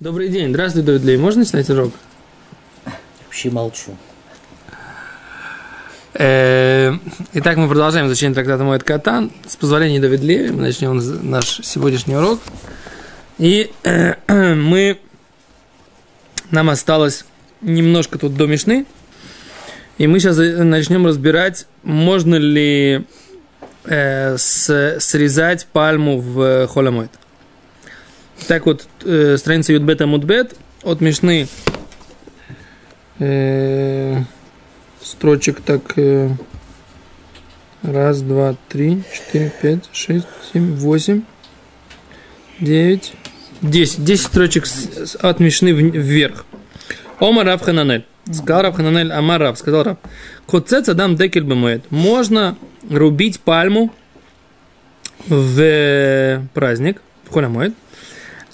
Добрый день. Здравствуй, Давид Лей. Можно начинать урок? Вообще молчу. Э, Итак, мы продолжаем изучение трактата Моэт Катан. С позволения Давид Леви мы начнем наш сегодняшний урок. И э, мы... Нам осталось немножко тут до Мишны. И мы сейчас начнем разбирать, можно ли э, с, срезать пальму в холомойт. Так вот, э, страница Юдбета Мудбет от Мишны э, строчек так э, раз, два, три, четыре, пять, шесть, семь, восемь, девять, десять. Десять строчек с, с, от Мишны в, вверх. Омар Рав Хананель. Сказал Рав Хананель, Амар Рав, сказал Рав. Коцец Адам Декель Бемуэт. Можно рубить пальму в праздник, в Холямуэт.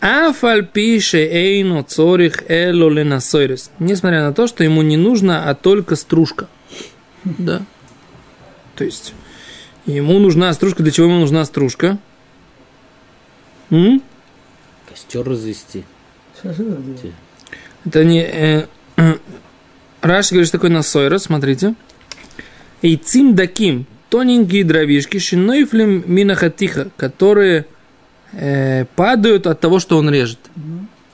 Афальпише эйно цорих эло ленасойрес. Несмотря на то, что ему не нужно, а только стружка. Да. То есть, ему нужна стружка. Для чего ему нужна стружка? М? Костер развести. Это не... Э, э, Раши говорит, что такое насойрес, смотрите. И цим даким, тоненькие дровишки, шинойфлем минахатиха, которые э, падают от того, что он режет.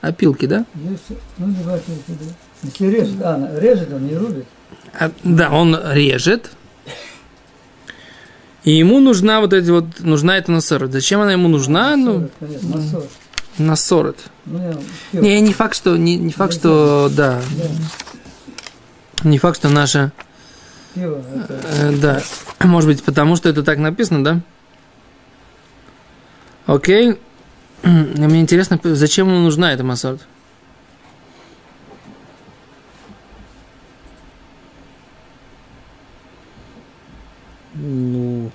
Опилки, да? Если, ну, не важно, да. Если режет, а, режет, он не рубит. А, да, он режет. И ему нужна вот эти вот, нужна эта насорот. Зачем она ему нужна? Ну, Конечно, насос. насорот. Ну, я. Не, не факт, что, не, не факт, что, да, не факт, что наша, Пиво, это, э, да, может быть, потому что это так написано, да? Окей. Мне интересно, зачем ему нужна эта масорт? Ну...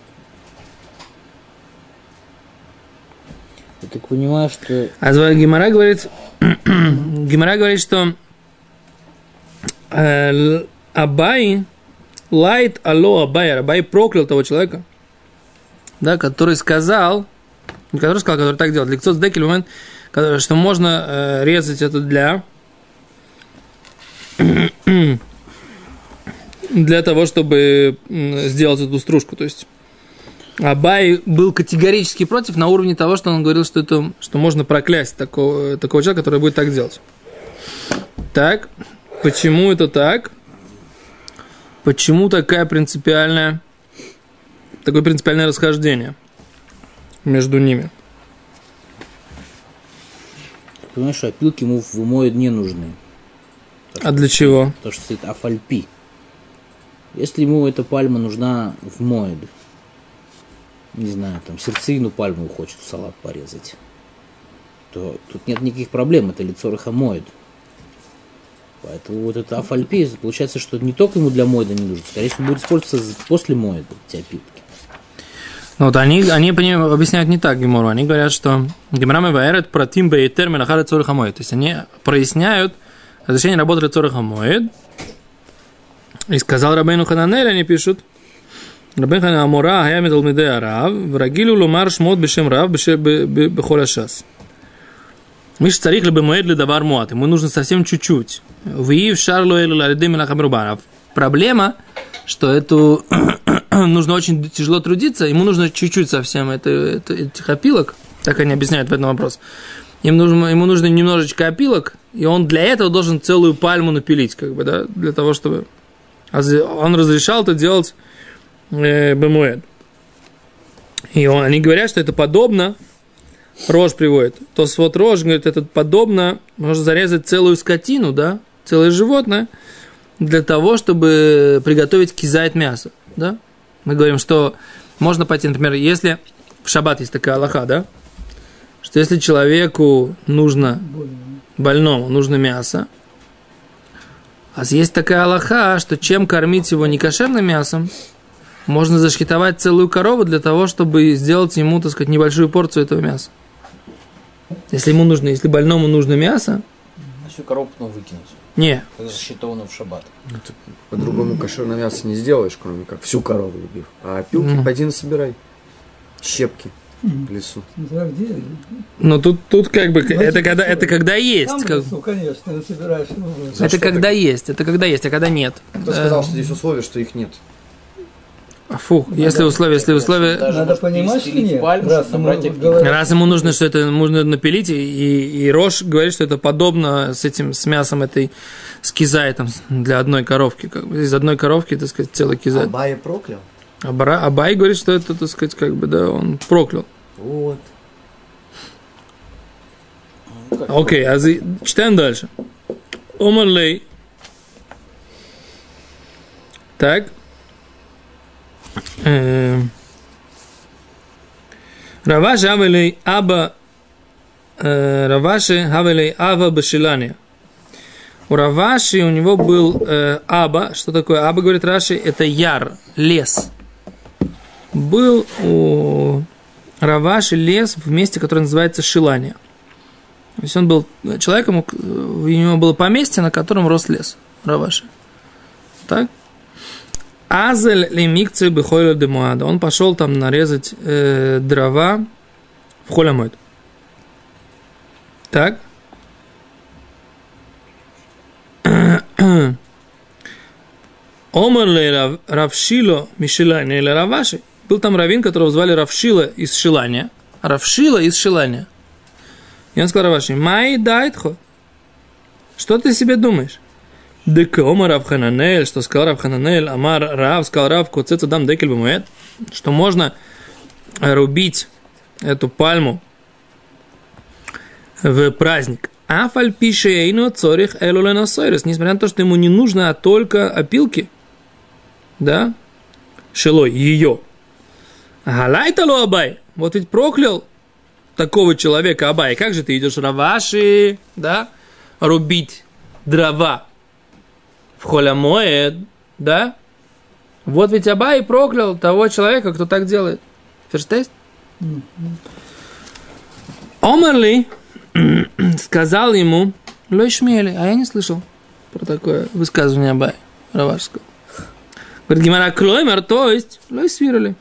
Я так понимаю, что... А Гимара говорит, Гимара говорит, что э, Абай, лайт алло Абай, Абай проклял того человека, да, который сказал, который сказал, который так делал, Лекцо с Декель момент, что можно э, резать это для для того, чтобы сделать эту стружку, то есть Абай был категорически против на уровне того, что он говорил, что, это, что можно проклясть такого, такого человека, который будет так делать. Так, почему это так? Почему такая принципиальная, такое принципиальное расхождение между ними? Понимаешь, что опилки ему в моют не нужны. А для чего? То, что стоит афальпи. Если ему эта пальма нужна в моед, не знаю, там сердцевину пальму хочет в салат порезать, то тут нет никаких проблем, это лицо рахамоид. Поэтому вот это афальпи, получается, что не только ему для моеда не нужно, скорее всего, будет использоваться после моеда эти опилки. Ну вот они, они объясняют не так Гемору. Они говорят, что Гемрам и Ваэрет протим бейтер мелахара цорахамоид. То есть они проясняют разрешение работы цорахамоид. И сказал Рабейну Хананель, они пишут, Рабейну Хананель Амура, Хаямид Алмиде Арав, Врагилу Лумар Шмот Бешем Рав Бехоля Шас. Миш царих либо моед ли давар муат. Ему нужно совсем чуть-чуть. Виив шарлу ларидым рубанов. Проблема, что эту нужно очень тяжело трудиться, ему нужно чуть-чуть совсем это, это, этих опилок, так они объясняют в этом вопрос. Им нужно, ему нужно немножечко опилок, и он для этого должен целую пальму напилить, как бы, да, для того, чтобы... Он разрешал это делать э, бемуэд. И он- они говорят, что это подобно, рожь приводит. То вот рожь, говорит, это подобно, можно зарезать целую скотину, да, целое животное, для того, чтобы приготовить кизайт мясо, да. Мы говорим, что можно пойти, например, если в шаббат есть такая аллаха, да, что если человеку нужно, больному нужно мясо, а есть такая аллаха, что чем кормить его не кошерным мясом, можно зашхитовать целую корову для того, чтобы сделать ему, так сказать, небольшую порцию этого мяса. Если ему нужно, если больному нужно мясо, Всю коробку потом выкинуть. не, Это засчитовано в шаббат. По-другому кошерное мясо не сделаешь, кроме как всю корову убив. А опилки Мгм. пойди насобирай. Щепки. в лесу. Где? Но тут, тут как бы, Знаете, это когда, это когда есть. Там как- лесу, конечно, ты собираешь. ну, это когда есть, это когда есть, а когда нет. Кто сказал, что здесь условия, что их нет? Фу, если условия, если условия... Надо понимать, что нет. пальму, Раз ему говорят, Раз ему нужно, что это нужно напилить, и, и Рош говорит, что это подобно с этим, с мясом этой, с кизай там, для одной коровки. Как бы, из одной коровки, так сказать, целый кизай. Абая проклял? Абра- Абай говорит, что это, так сказать, как бы, да, он проклял. Вот. Окей, а за- читаем дальше. Омарлей. Так. Эм. Раваши Авелей Аба э, Раваши Авелей Ава Башилания. У Раваши у него был э, Аба. Что такое Аба, говорит Раши? Это яр, лес. Был у Раваши лес в месте, которое называется Шилания. То есть он был человеком, у него было поместье, на котором рос лес. Раваши. Так? Азель лемикцию бихойла демуада. Он пошел там нарезать э, дрова в холямойд. Так? Омерле Рав- Равшило Мишелания или Раваши. Был там раввин, которого звали Равшила из Шилания. Равшила из Шилания. И он сказал Раваши, Май дайтхо. Что ты себе думаешь? Дека Омар Равхананель, что сказал Равхананель, Амар Рав, сказал Рав, Куцецу дам декель бамуэт, что можно рубить эту пальму в праздник. Афаль пишейну цорих элуленосойрес, несмотря на то, что ему не нужно а только опилки, да, шелой, ее. Галайтало Абай, вот ведь проклял такого человека Абай. Как же ты идешь раваши, да, рубить дрова в холямоэд, да? Вот ведь Абай проклял того человека, кто так делает. Ферштейст? Омерли сказал ему, Лойшмели, а я не слышал про такое высказывание Абай Равашского. Говорит, Гимара Клоймер, то есть, Лой свирали.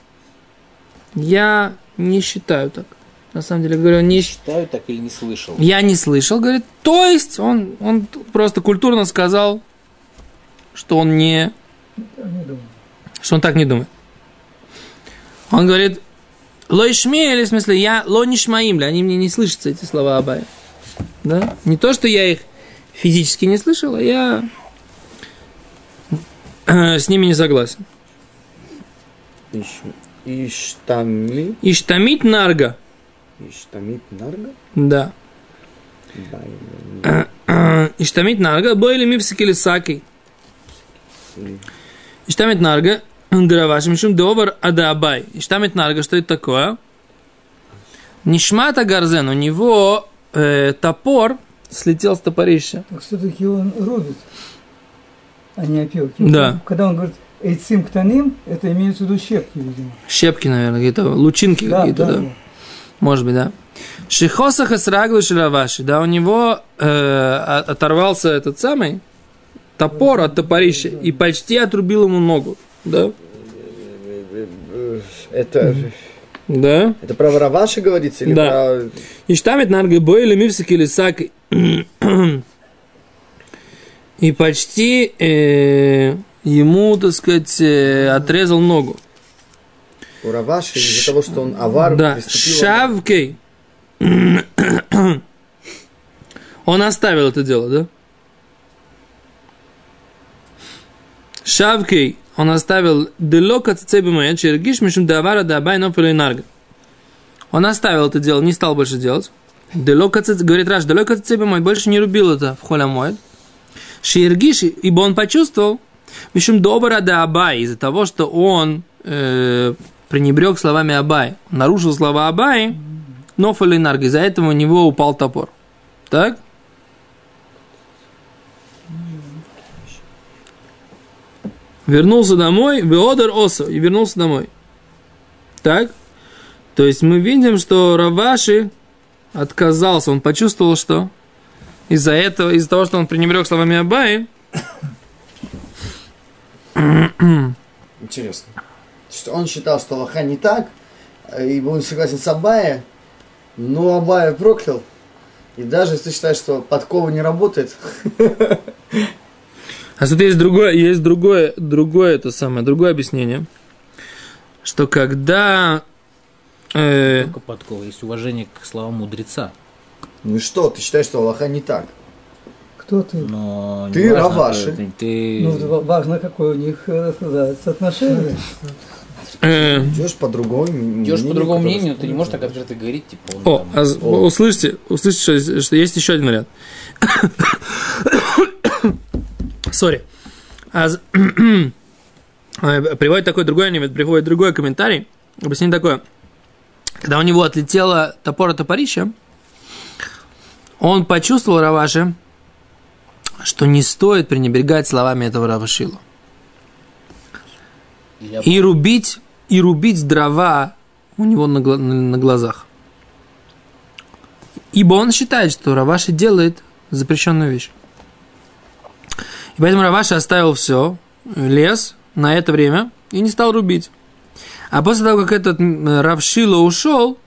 Я не считаю так. На самом деле, говорю, не считаю. Читаю так или не слышал? Я не слышал, говорит. То есть, он, он просто культурно сказал, что он не, что он так не думает. Он говорит, лойшмели, в смысле, я лонишмаимли, они мне не слышатся, эти слова Абая. Да? Не то, что я их физически не слышал, а я с ними не согласен. Иш- Иштами. Иштамит нарга. Иштамит нарга? Да. Иштамит нарга, бойли мипсики саки. Иштамит нарга, дравашим шум довар адабай. Иштамит нарга, что это такое? Нишмата гарзен, у него э, топор слетел с топорища. Так все-таки он рубит, а не опилки. Да. Когда он говорит эйцим ктаним, это имеется в виду щепки, видимо. Щепки, наверное, какие-то, лучинки Да, какие-то, да, да. да. Может быть, да. Шихосаха сраглу шилаваши, да, у него э, от- оторвался этот самый топор от топорища и почти отрубил ему ногу. Да? Это, Да. это про Вороваши говорится или Да. про... И штамит нарго бой или мивсик или сак. И почти э, ему, так сказать, э, отрезал ногу. У Раваши из-за того, что он авар Да. Шавкей. Он оставил это дело, да? Шавкей, он оставил делока цебимая, чергиш мишум давара дабай нофелей нарга. Он оставил это дело, не стал больше делать. Делока говорит Раш, делока цебимая, больше не рубил это в холямой. Шергиш, ибо он почувствовал, мишум добра да абай, из-за того, что он э, пренебрег словами Абай, нарушил слова Абай, но Фалинарг, из-за этого у него упал топор. Так? Вернулся домой, Веодер Осо, и вернулся домой. Так? То есть мы видим, что Раваши отказался, он почувствовал, что из-за этого, из-за того, что он пренебрег словами Абай, Интересно. То есть он считал, что лоха не так, и он согласен с Абая, но Абая проклял. И даже если ты считаешь, что подкова не работает, А тут есть другое, есть другое, другое это самое, другое объяснение, что когда э, Только подкова. Есть уважение к словам мудреца. ну и что, ты считаешь, что Аллаха не так? Кто ты? Но Ты важно, Раваши. Ты, ты- Ну, важно, какое у них э, сказать, соотношение. э, Идешь по другому Идешь по другому мнению, ты не можешь так открыто говорить, типа, о, там- а услышьте, услышьте, что, есть- что есть еще один вариант. Сори. А э, приводит такой другой, приходит другой комментарий. Объяснение такое. Когда у него отлетело топор от топорища, он почувствовал Раваши, что не стоит пренебрегать словами этого Равашила. И рубить, и рубить дрова у него на- на глазах. Ибо он считает, что Раваши делает запрещенную вещь. И поэтому Раваши оставил все, лес на это время и не стал рубить. А после того, как этот Равшила ушел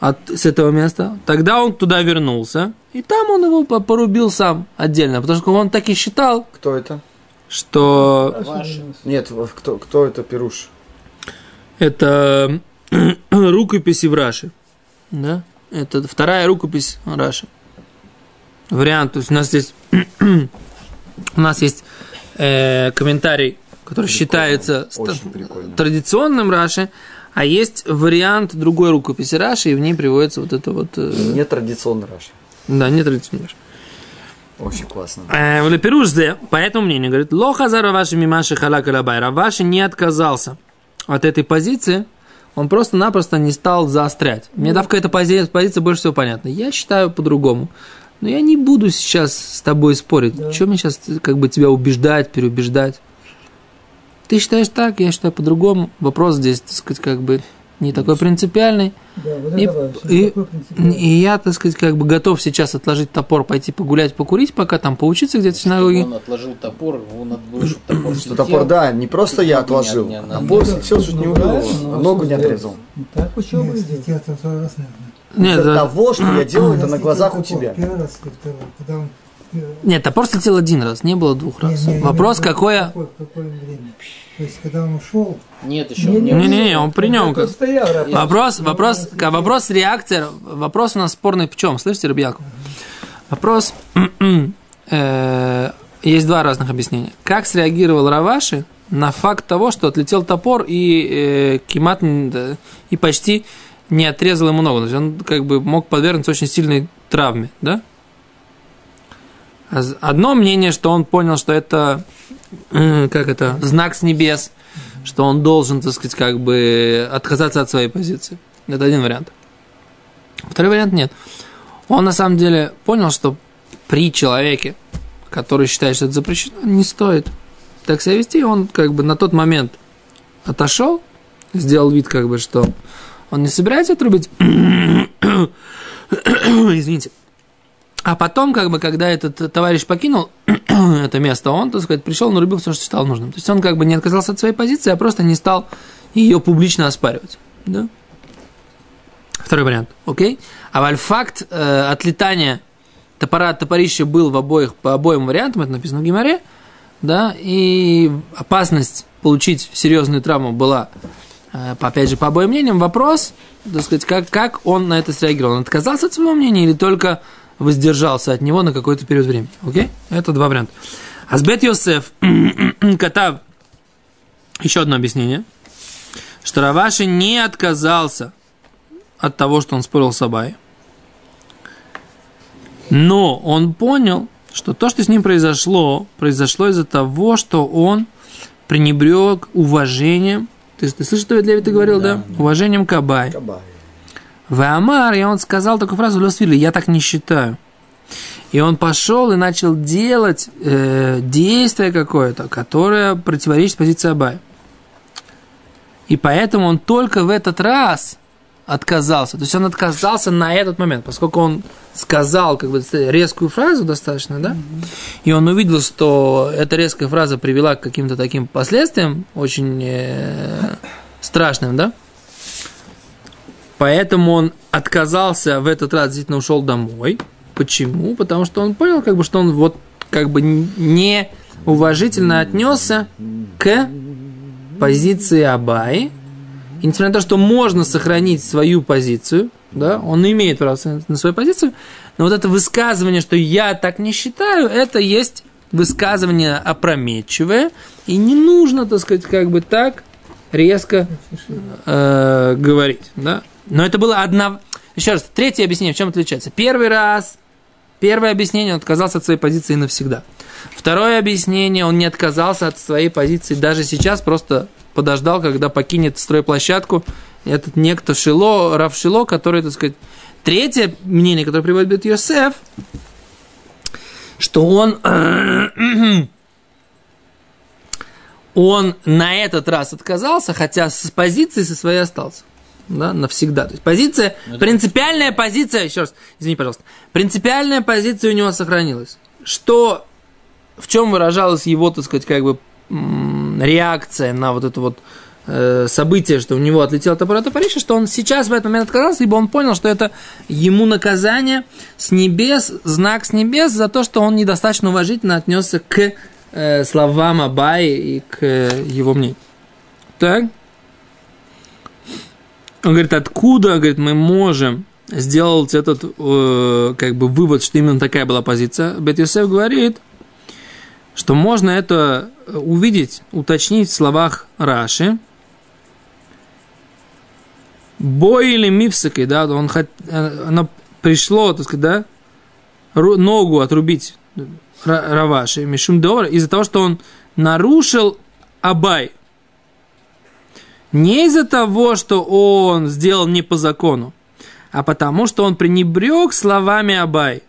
от, с этого места, тогда он туда вернулся, и там он его по- порубил сам отдельно, потому что он так и считал, Кто это? что Ваши. Нет, кто, кто это Пируш? Это рукописи в Раши. Да? Это вторая рукопись Раши. Вариант. То есть у нас здесь у нас есть э, комментарий, который считается традиционным Раши, а есть вариант другой рукописи Раши, и в ней приводится вот это вот... э, Не традиционный Раши. да, не традиционный Раши. Очень классно. Э, в Лепируш зе, по этому мнению, говорит, лоха за Раваши мимаши халак алабай. Раваши не отказался от этой позиции, он просто-напросто не стал заострять. Мне давка эта позиция, позиция больше всего понятна. Я считаю по-другому. Но я не буду сейчас с тобой спорить. Да. Чем мне сейчас как бы тебя убеждать, переубеждать? Ты считаешь так, я считаю по-другому. Вопрос здесь, так сказать, как бы не такой принципиальный. Да, вот И- и- такой принципиальный. И я, так сказать, как бы готов сейчас отложить топор, пойти погулять, покурить, пока там поучиться где-то в синагоге. Он отложил топор, его надо было, чтобы топор Что топор, да, не просто я не- отложил, не- а не- топор Ну, слетел, чуть не убил ногу что не сделать? отрезал. Так учеба идет. Нет, да. того, что я делал это на глазах у тебя. Первый раз, когда он... э, Нет, топор слетел один раз, не было двух раз. не, не, Вопрос, не, какое... какое, какое время. То есть, когда он ушел, Нет, еще Не, не, не, Не-не-не, он при нем как. стоял. Вопрос, вопрос, ка- вопрос реакция, вопрос у нас спорный в чем? Слышите, Рыбьяков? Вопрос, э, есть два разных объяснения. Как среагировал Раваши на факт того, что отлетел топор и э, Кимат и почти не отрезал ему ногу. То есть он как бы мог подвергнуться очень сильной травме, да? Одно мнение, что он понял, что это, как это, знак с небес, что он должен, так сказать, как бы отказаться от своей позиции. Это один вариант. Второй вариант нет. Он на самом деле понял, что при человеке, который считает, что это запрещено, не стоит так себя вести. Он как бы на тот момент отошел, сделал вид, как бы, что он не собирается отрубить. Извините. А потом, как бы, когда этот товарищ покинул это место, он, так сказать, пришел, нарубил все, что считал нужным. То есть он как бы не отказался от своей позиции, а просто не стал ее публично оспаривать. Да? Второй вариант. Окей? А валь факт э, отлетания топора от топорища был в обоих, по обоим вариантам, это написано в Гимаре, да, и опасность получить серьезную травму была, опять же, по обоим мнениям. Вопрос, так сказать, как, как он на это среагировал. Он отказался от своего мнения или только воздержался от него на какой-то период времени. Окей? Это два варианта. Азбет Йосеф Катав, еще одно объяснение, что Раваши не отказался от того, что он спорил с Абай. Но он понял, что то, что с ним произошло, произошло из-за того, что он пренебрег уважением. Ты, ты слышишь, что для этого говорил, да? Уважением к Абай. Кабай. В Амар, и он сказал такую фразу Лосвили, я так не считаю. И он пошел и начал делать э, действие какое-то, которое противоречит позиции Абая. И поэтому он только в этот раз отказался. То есть он отказался на этот момент, поскольку он сказал как бы резкую фразу достаточно, да? И он увидел, что эта резкая фраза привела к каким-то таким последствиям очень э, страшным, да? Поэтому он отказался в этот раз, действительно ушел домой. Почему? Потому что он понял, как бы, что он вот как бы не уважительно отнесся к позиции Абаи. И несмотря на то, что можно сохранить свою позицию, да, он имеет право на свою позицию, но вот это высказывание, что я так не считаю, это есть высказывание опрометчивое, и не нужно, так сказать, как бы так резко э, говорить, да. Но это было одна... Еще раз, третье объяснение, в чем отличается. Первый раз, первое объяснение, он отказался от своей позиции навсегда. Второе объяснение, он не отказался от своей позиции даже сейчас, просто подождал, когда покинет стройплощадку этот некто Шило, Рав Шило, который, так сказать... Третье мнение, которое приводит Йосеф, что он, он на этот раз отказался, хотя с позиции со своей остался. Да, навсегда. То есть позиция, принципиальная позиция, еще раз, извини, пожалуйста, принципиальная позиция у него сохранилась. Что, в чем выражалась его, так сказать, как бы реакция на вот это вот э, событие, что у него отлетел от Парижа, что он сейчас в этот момент отказался, ибо он понял, что это ему наказание с небес, знак с небес за то, что он недостаточно уважительно отнесся к э, словам Абай и к э, его мнению. Так? Он говорит, откуда, говорит, мы можем сделать этот э, как бы вывод, что именно такая была позиция. Бет Йосеф говорит, что можно это увидеть, уточнить в словах Раши. Бой или мифсакой, да, он хот... оно пришло, так сказать, да, ногу отрубить Ра- Раваши, Мишум Довар, из-за того, что он нарушил Абай. Не из-за того, что он сделал не по закону, а потому, что он пренебрег словами Абай.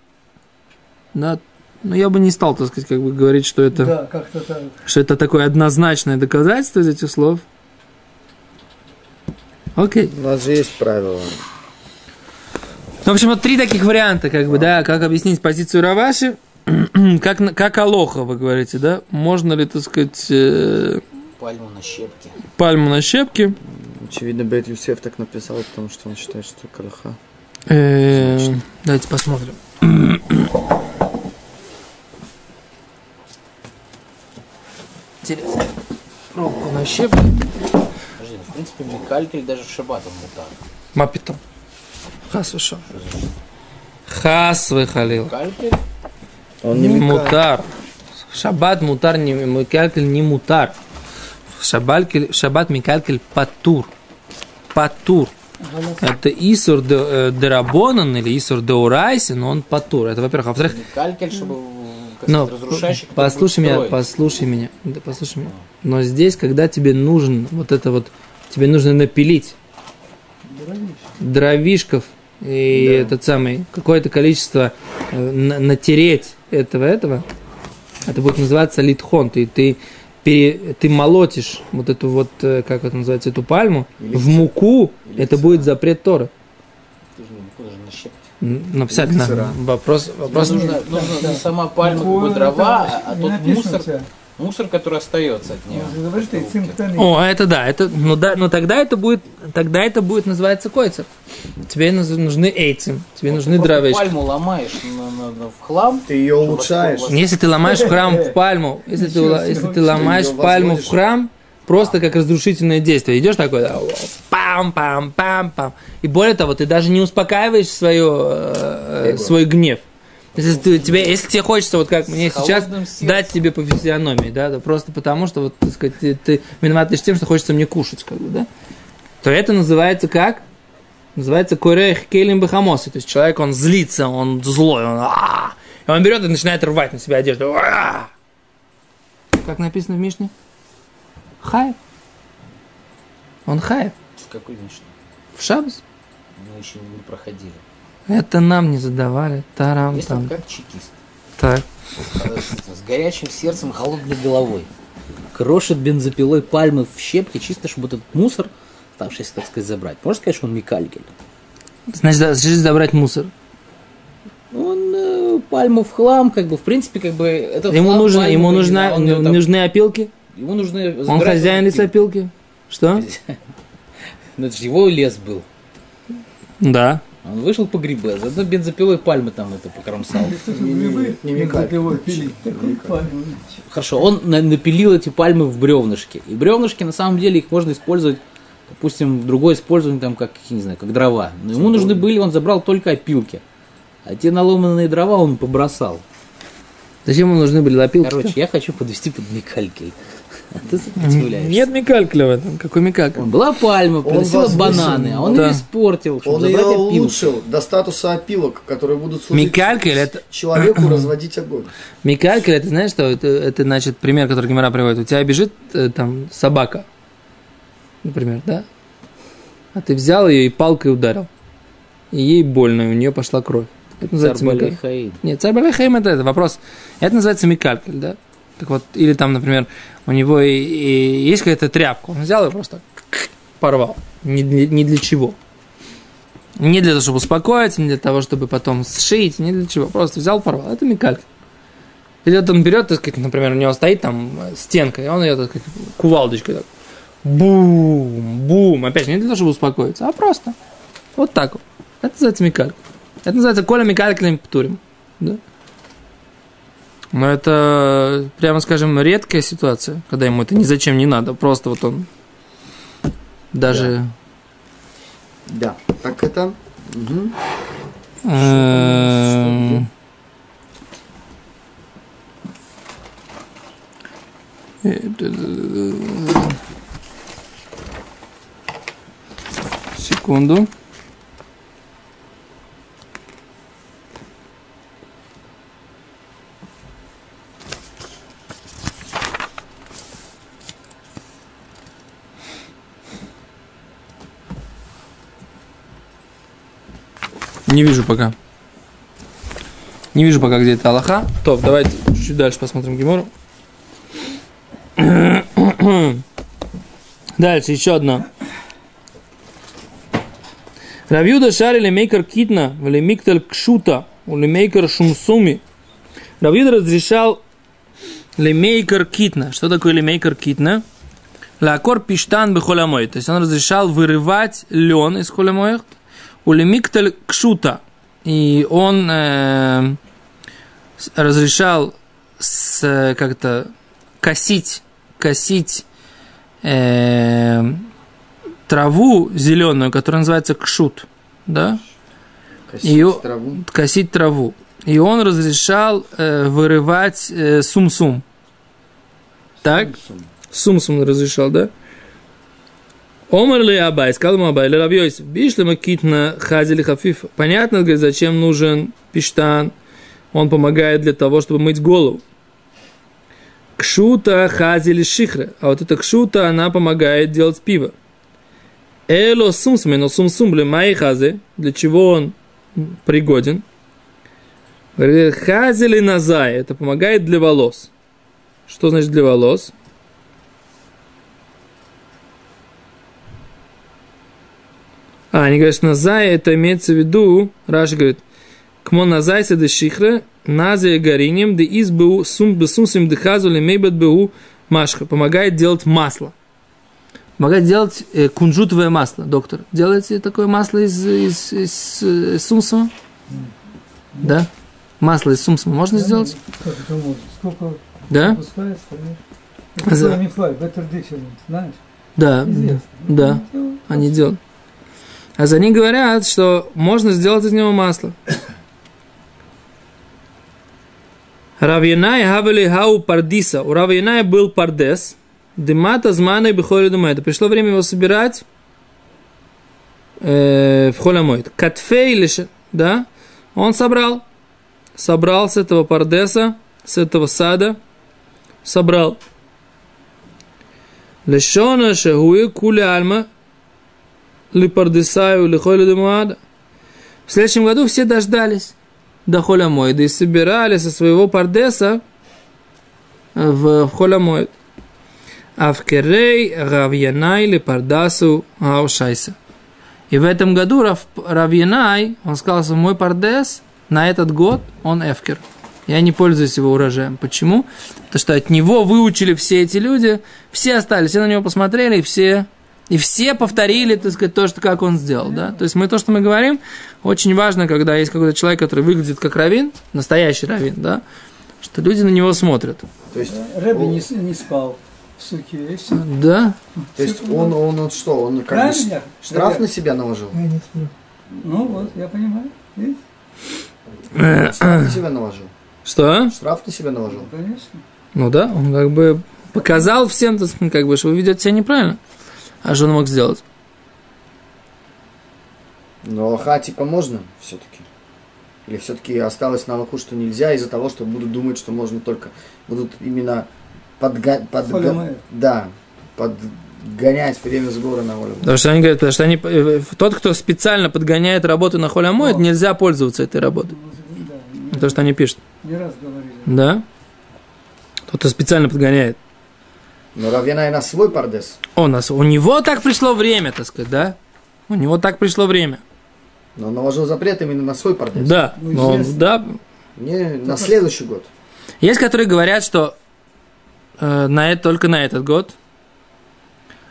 Да, ну, я бы не стал, так сказать, как бы говорить, что это, Да, как-то так. что это такое однозначное доказательство из этих слов. Окей. У нас же есть правила. Ну, в общем, вот три таких варианта, как бы, да, как объяснить позицию Раваши, как, как Алоха, вы говорите, да, можно ли, так сказать, э, Пальму на щепке. пальму на щепке, Очевидно, Бет Юсеф так написал, потому что он считает, что Калаха. Э, давайте посмотрим. Интересно. Пробку на щепке. Подожди, ну, в принципе, Микалькель даже в шаббат он мутар. Мапитом. Хас вышел. Хас выхалил. Калькель? Он Не не мутар. Шаббат мутар, не микалькель не мутар. Шаббалькель- Шаббат микалькель патур. Патур. Это Исур де, э, Дерабонан или Исур де Урайси, но он патур. Это во-первых. А во-вторых, Микалькель, чтобы Но разрушающий, послушай меня, послушай меня, да, послушай меня. Но здесь, когда тебе нужен вот это вот, тебе нужно напилить дровишков и этот самый какое-то количество э, на- натереть этого этого, это будет называться литхон. Ты ты пере- ты молотишь вот эту вот э, как это называется эту пальму в муку, это будет запрет Тора. Ты же не куда же на щепке. Написать на вопрос вопрос. нужно, нужно да. не сама пальма, как бы дрова, а, а тот мусор, мусор, который остается от нее. О, это да, это, ну да, но тогда это будет, тогда это будет называться койцер. Тебе нужны эйцем, тебе нужны Ты просто дровишки. пальму ломаешь на- на- на- в хлам. Ты ее улучшаешь. Если ты ломаешь в храм в пальму, если ты, если ты ломаешь пальму в храм, просто как разрушительное действие. Идешь такой, да, пам, пам, пам, пам. И более того, ты даже не успокаиваешь свое, э, свой гнев. Если, ты, тебе, если тебе хочется, вот как мне сейчас, сердцем. дать тебе по физиономии, да, да, просто потому, что, вот, так сказать, ты, ты виноват лишь тем, что хочется мне кушать, как бы, да, то это называется как? Называется корех келим бахамоси. То есть человек, он злится, он злой, он, «А-а-а». и он берет и начинает рвать на себя одежду. «А-а-а». Как написано в Мишне? Хаев. Он хаев. Какой Мишна? В Шабас. Мы еще не проходили. Это нам не задавали. Тарам он там. как чекист. Так. С горячим сердцем, холодной головой. Крошит бензопилой пальмы в щепки, чисто чтобы этот мусор, оставшийся, так сказать, забрать. Можно сказать, что он Микалькель? Значит, жизнь забрать мусор. Он э, пальму в хлам, как бы, в принципе, как бы... Это Ему, хлам нужно, ему, нужна, он там- нужны опилки. Ему нужны... Он хозяин лесопилки. Что? Ну, это же его лес был. Да. Он вышел по грибы, а заодно бензопилой пальмы там это покромсал. Бензопилой пилить. Хорошо, он на- напилил эти пальмы в бревнышки. И бревнышки, на самом деле, их можно использовать, допустим, другое использование, там, как, я не знаю, как дрова. Но ему нужны были, он забрал только опилки. А те наломанные дрова он побросал. Зачем ему нужны были лопилки? Короче, я хочу подвести под Микалькель. А ты сопротивляешься. Нет Микалькеля в этом. Какой Микалькель? Была пальма, приносила возвысил, бананы, а он да. ее испортил, Он ее улучшил до статуса опилок, которые будут служить Микалькель это... человеку разводить огонь. Микалькель, это знаешь что? Это, это значит пример, который Гимара приводит. У тебя бежит э, там собака, например, да? А ты взял ее и палкой ударил. И ей больно, и у нее пошла кровь. Это называется Царь. Нет, царь Балехаим это, это вопрос. Это называется микалькель, да? Так вот, или там, например, у него и, и есть какая-то тряпка, он взял и просто порвал. Ни, для- ни для чего. Не для того, чтобы успокоить, не для того, чтобы потом сшить, не для чего. Просто взял, порвал. Это микалькель. Или вот он берет, так сказать, например, у него стоит там стенка, и он ее, так сказать, кувалдочкой так бум, бум. Опять же, не для того, чтобы успокоиться, а просто вот так вот. Это называется микалькель. Это называется коля микалькелем птурим. Да? Но это, прямо скажем, редкая ситуация, когда ему это ни зачем не надо. Просто вот он даже... Да. Так это... Э, Секунду. Не вижу пока. Не вижу пока, где это Аллаха. Топ, давайте чуть дальше посмотрим Гемору. Дальше, еще одна. Равьюда шарили мейкер китна, или миктель кшута, или мейкер шумсуми. Равьюда разрешал лемейкер китна. Что такое лемейкер китна? Лакор пиштан бехолямой. То есть он разрешал вырывать лен из холямоих. У лемиктель кшута. И он э, разрешал с, как-то косить, косить э, траву зеленую, которая называется кшут. Да? Косить Её- траву. косить траву. И он разрешал э, вырывать э, сум-сум. Так? Сум-сум разрешал, да? Омар ли Абай, сказал ему Абай, ли Рабьёйс, бишли макитна хазили хафиф. Понятно, говорит, зачем нужен пиштан. Он помогает для того, чтобы мыть голову. Кшута хазили шихра. А вот эта кшута, она помогает делать пиво. Эло сумсуме, но сумсум май хазе. Для чего он пригоден? Хазели назай, это помогает для волос. Что значит для волос? А, они говорят, что назай, это имеется в виду, Раши говорит, кмо назай се дешихре, назе гаринем, де из бу сум бесумсим дехазу лемейбет бу машха. Помогает делать масло. Помогает делать э, кунжутовое масло, доктор. Делаете такое масло из, из, из, э, сумсума? Да? Масло из сумсума можно сделать? Как это можно? Сколько Да? за- знаешь? Да, Известно. да, они делают. А за них говорят, что можно сделать из него масло. Равьянай хавали хау пардиса. У Равьяная был пардес. Дымата змана и бихоли думает. Пришло время его собирать э, в холямойт. Катфей лишь, да, он собрал. Собрал с этого пардеса, с этого сада, собрал. Лешона шагуе куля альма липардесаю лихоли демуада. В следующем году все дождались до холямоида и собирали со своего пардеса в, в холямоид. А в Керей Равьянай ли пардасу аушайса. И в этом году Рав, Равьянай, он сказал, что мой пардес на этот год, он эфкер. Я не пользуюсь его урожаем. Почему? Потому что от него выучили все эти люди, все остались, все на него посмотрели, и все И все повторили, так сказать, то, что как он сделал, да. То есть мы то, что мы говорим, очень важно, когда есть какой-то человек, который выглядит как равин, настоящий равин, да, что люди на него смотрят. То есть, Рэби он, не, не спал в суке, и все. Да, то есть он, он, он что, он как бы ш- Правильно? штраф Ребят? на себя наложил? Я не сплю. Ну вот, я понимаю. Видите? Штраф на себя наложил? что? Штраф на себя наложил? Конечно. Ну да, он как бы показал всем, так сказать, как бы, что вы ведете себя неправильно. А что он мог сделать? Но Аллаха типа можно все-таки? Или все-таки осталось на Аллаху, что нельзя из-за того, что будут думать, что можно только... Будут именно подга... подга- Холямает. Да, подгонять время сбора на волю. Потому что они говорят, потому что они, э, тот, кто специально подгоняет работу на холямоид, нельзя пользоваться этой работой. Да, То, что они пишут. не раз говорили. Да? Тот, кто специально подгоняет. Но Равьяна и на свой пардес. У нас, у него так пришло время, так сказать, да? У него так пришло время. Но он наложил запрет именно на свой пардес. Да, Ну, но он- да. Не на следующий год. Есть, которые говорят, что э, на это, только на этот год.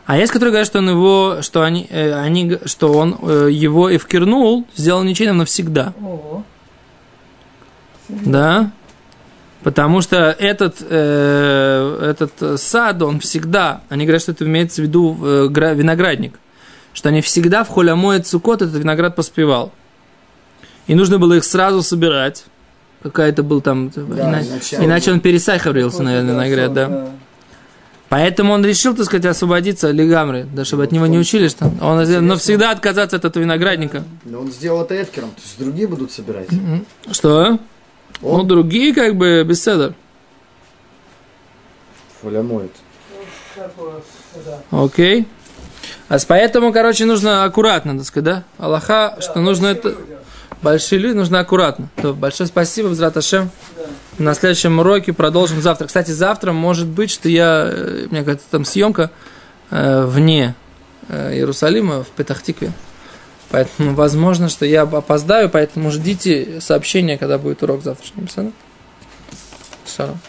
А есть, которые говорят, что он его, что они, э, они, что он э, его и вкирнул, сделал ничейным навсегда. О, Да? Потому что этот, э, этот сад, он всегда, они говорят, что это имеется в виду э, гра- виноградник, что они всегда в холямоет цукот этот виноград поспевал. И нужно было их сразу собирать. Какая-то был там... иначе, иначе- иначе он пересахаривался, наверное, виноград, да. Поэтому он решил, так сказать, освободиться Лигамры, да, чтобы от него не учили, что он навсегда отказаться от этого виноградника. Но он сделал это Эфкером, то есть другие будут собирать. Что? Ну, Он другие, как бы, беседер. Фоля моет. Окей. А с- поэтому, короче, нужно аккуратно, так сказать, да? Аллаха, что нужно это... Большие люди, нужно аккуратно. То, большое спасибо, Взрат Ашем. На следующем уроке продолжим завтра. Кстати, завтра может быть, что я... э, У меня какая-то там съемка э, вне э, Иерусалима, в Петахтикве. Поэтому возможно, что я опоздаю, поэтому ждите сообщения, когда будет урок завтрашний. Шалом.